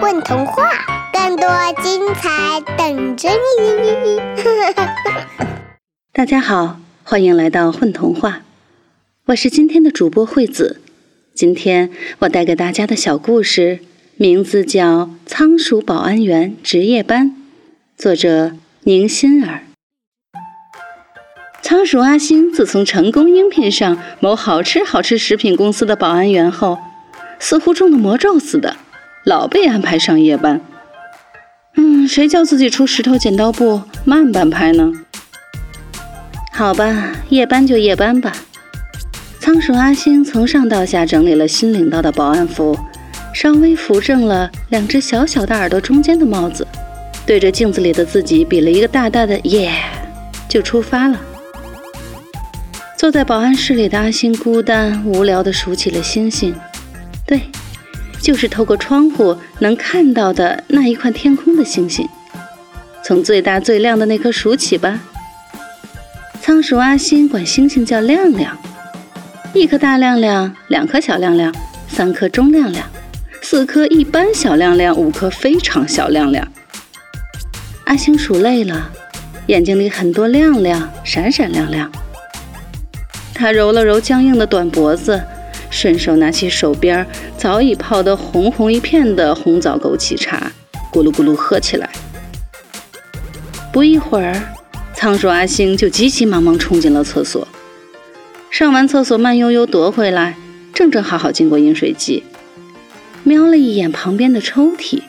混童话，更多精彩等着你！大家好，欢迎来到混童话，我是今天的主播惠子。今天我带给大家的小故事名字叫《仓鼠保安员值夜班》，作者宁心儿。仓鼠阿星自从成功应聘上某好吃好吃食品公司的保安员后，似乎中了魔咒似的，老被安排上夜班。嗯，谁叫自己出石头剪刀布慢半拍呢？好吧，夜班就夜班吧。仓鼠阿星从上到下整理了新领到的保安服，稍微扶正了两只小小的耳朵中间的帽子，对着镜子里的自己比了一个大大的耶，就出发了。坐在保安室里的阿星孤单无聊地数起了星星，对，就是透过窗户能看到的那一块天空的星星。从最大最亮的那颗数起吧。仓鼠阿星管星星叫亮亮，一颗大亮亮，两颗小亮亮，三颗中亮亮，四颗一般小亮亮，五颗非常小亮亮。阿星数累了，眼睛里很多亮亮，闪闪亮亮。他揉了揉僵硬的短脖子，顺手拿起手边早已泡得红红一片的红枣枸杞茶，咕噜咕噜喝起来。不一会儿，仓鼠阿星就急急忙忙冲进了厕所。上完厕所，慢悠悠踱回来，正正好好经过饮水机，瞄了一眼旁边的抽屉，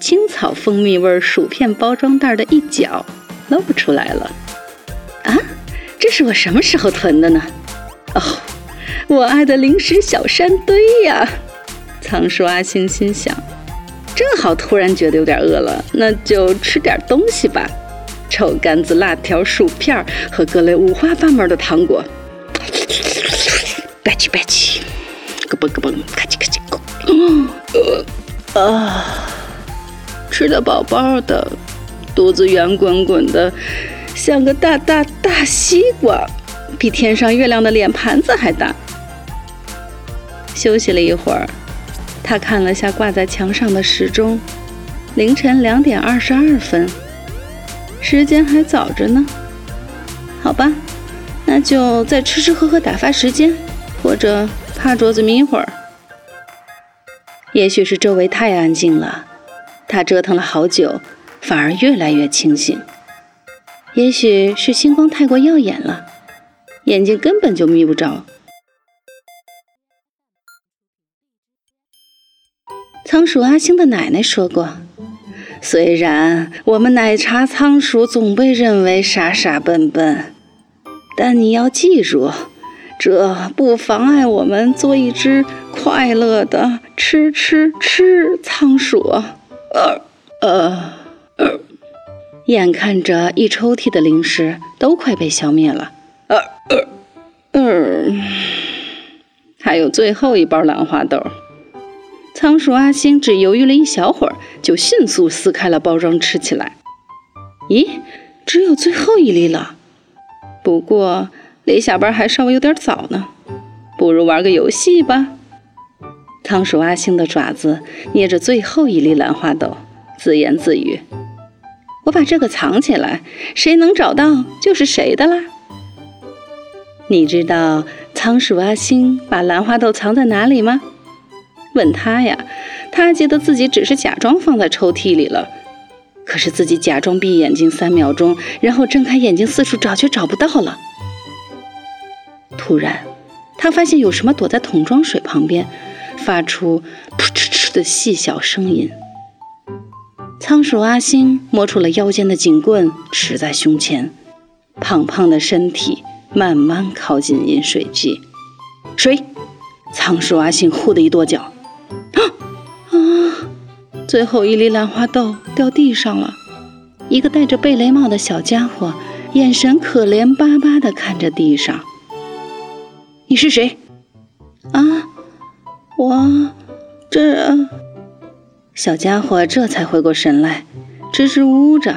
青草蜂蜜味薯片包装袋的一角露出来了。啊！这是我什么时候囤的呢？哦，我爱的零食小山堆呀！仓鼠阿星心想，正好突然觉得有点饿了，那就吃点东西吧。臭干子、辣条、薯片和各类五花八门的糖果，吧唧吧唧，咯嘣咯嘣，咔叽咔叽，呃啊，吃的饱饱的，肚子圆滚滚的。像个大大大西瓜，比天上月亮的脸盘子还大。休息了一会儿，他看了下挂在墙上的时钟，凌晨两点二十二分，时间还早着呢。好吧，那就再吃吃喝喝打发时间，或者趴桌子眯一会儿。也许是周围太安静了，他折腾了好久，反而越来越清醒。也许是星光太过耀眼了，眼睛根本就眯不着。仓鼠阿星的奶奶说过：“虽然我们奶茶仓鼠总被认为傻傻笨笨，但你要记住，这不妨碍我们做一只快乐的吃吃吃仓鼠。”呃呃呃。眼看着一抽屉的零食都快被消灭了，呃呃，嗯，还有最后一包兰花豆。仓鼠阿星只犹豫了一小会儿，就迅速撕开了包装吃起来。咦，只有最后一粒了。不过离下班还稍微有点早呢，不如玩个游戏吧。仓鼠阿星的爪子捏着最后一粒兰花豆，自言自语。我把这个藏起来，谁能找到就是谁的啦。你知道仓鼠阿星把兰花豆藏在哪里吗？问他呀，他记得自己只是假装放在抽屉里了，可是自己假装闭眼睛三秒钟，然后睁开眼睛四处找，却找不到了。突然，他发现有什么躲在桶装水旁边，发出噗嗤嗤的细小声音。仓鼠阿星摸出了腰间的警棍，持在胸前，胖胖的身体慢慢靠近饮水机。水！仓鼠阿星呼的一跺脚，最后一粒兰花豆掉地上了。一个戴着贝雷帽的小家伙，眼神可怜巴巴地看着地上。你是谁？啊，我这……小家伙这才回过神来，支支吾吾着：“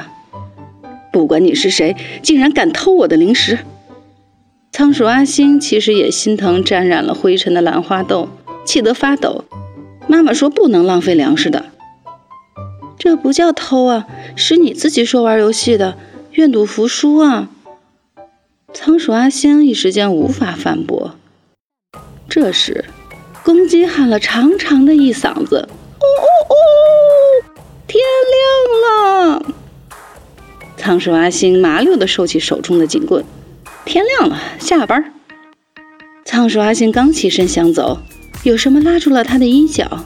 不管你是谁，竟然敢偷我的零食！”仓鼠阿星其实也心疼沾染了灰尘的兰花豆，气得发抖。妈妈说不能浪费粮食的，这不叫偷啊，是你自己说玩游戏的，愿赌服输啊！仓鼠阿星一时间无法反驳。这时，公鸡喊了长长的一嗓子：“呜呜呜！天亮了！”仓鼠阿星麻溜地收起手中的警棍。天亮了，下班。仓鼠阿星刚起身想走，有什么拉住了他的衣角。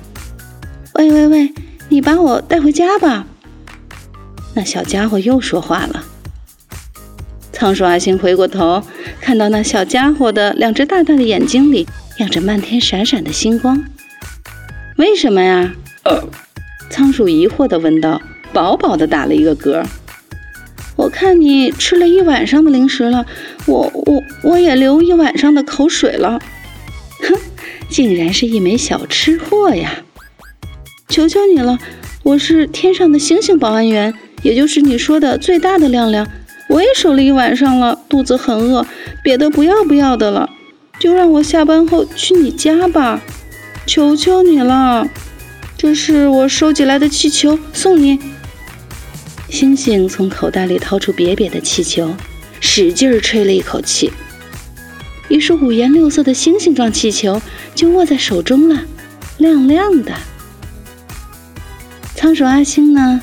喂喂喂，你把我带回家吧。那小家伙又说话了。仓鼠阿星回过头，看到那小家伙的两只大大的眼睛里亮着漫天闪闪的星光。为什么呀？仓鼠疑惑地问道，饱饱地打了一个嗝。我看你吃了一晚上的零食了，我我我也流一晚上的口水了。哼，竟然是一枚小吃货呀！求求你了，我是天上的星星保安员，也就是你说的最大的亮亮。我也守了一晚上了，肚子很饿，瘪得不要不要的了。就让我下班后去你家吧，求求你了。这是我收集来的气球，送你。星星从口袋里掏出瘪瘪的气球，使劲吹了一口气，于是五颜六色的星星状气球就握在手中了，亮亮的。仓鼠阿星呢，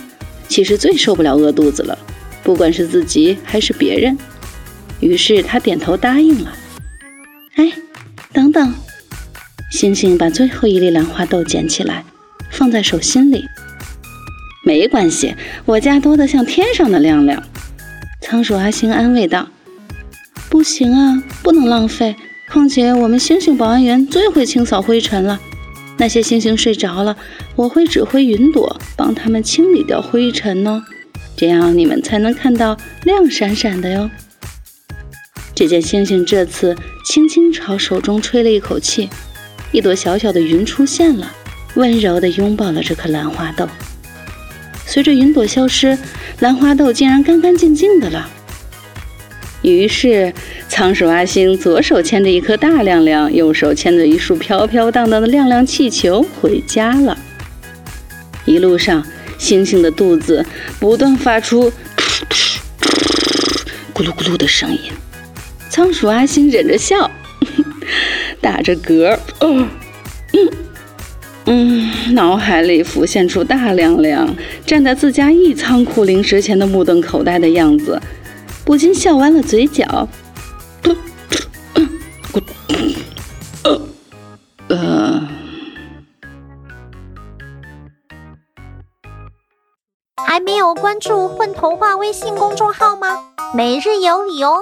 其实最受不了饿肚子了，不管是自己还是别人。于是他点头答应了。哎，等等！星星把最后一粒兰花豆捡起来，放在手心里。没关系，我家多的像天上的亮亮。仓鼠阿星安慰道：“不行啊，不能浪费。况且我们星星保安员最会清扫灰尘了。那些星星睡着了，我会指挥云朵帮他们清理掉灰尘呢。这样你们才能看到亮闪闪的哟。”只见星星这次轻轻朝手中吹了一口气，一朵小小的云出现了，温柔地拥抱了这颗兰花豆。随着云朵消失，兰花豆竟然干干净净的了。于是，仓鼠阿星左手牵着一颗大亮亮，右手牵着一束飘飘荡荡的亮亮气球回家了。一路上，星星的肚子不断发出咕噜咕噜的声音。仓鼠阿星忍着笑，打着嗝，嗯。嗯，脑海里浮现出大亮亮站在自家一仓库零食前的目瞪口呆的样子，不禁笑弯了嘴角。呃，还没有关注“混童话”微信公众号吗？每日有礼哦。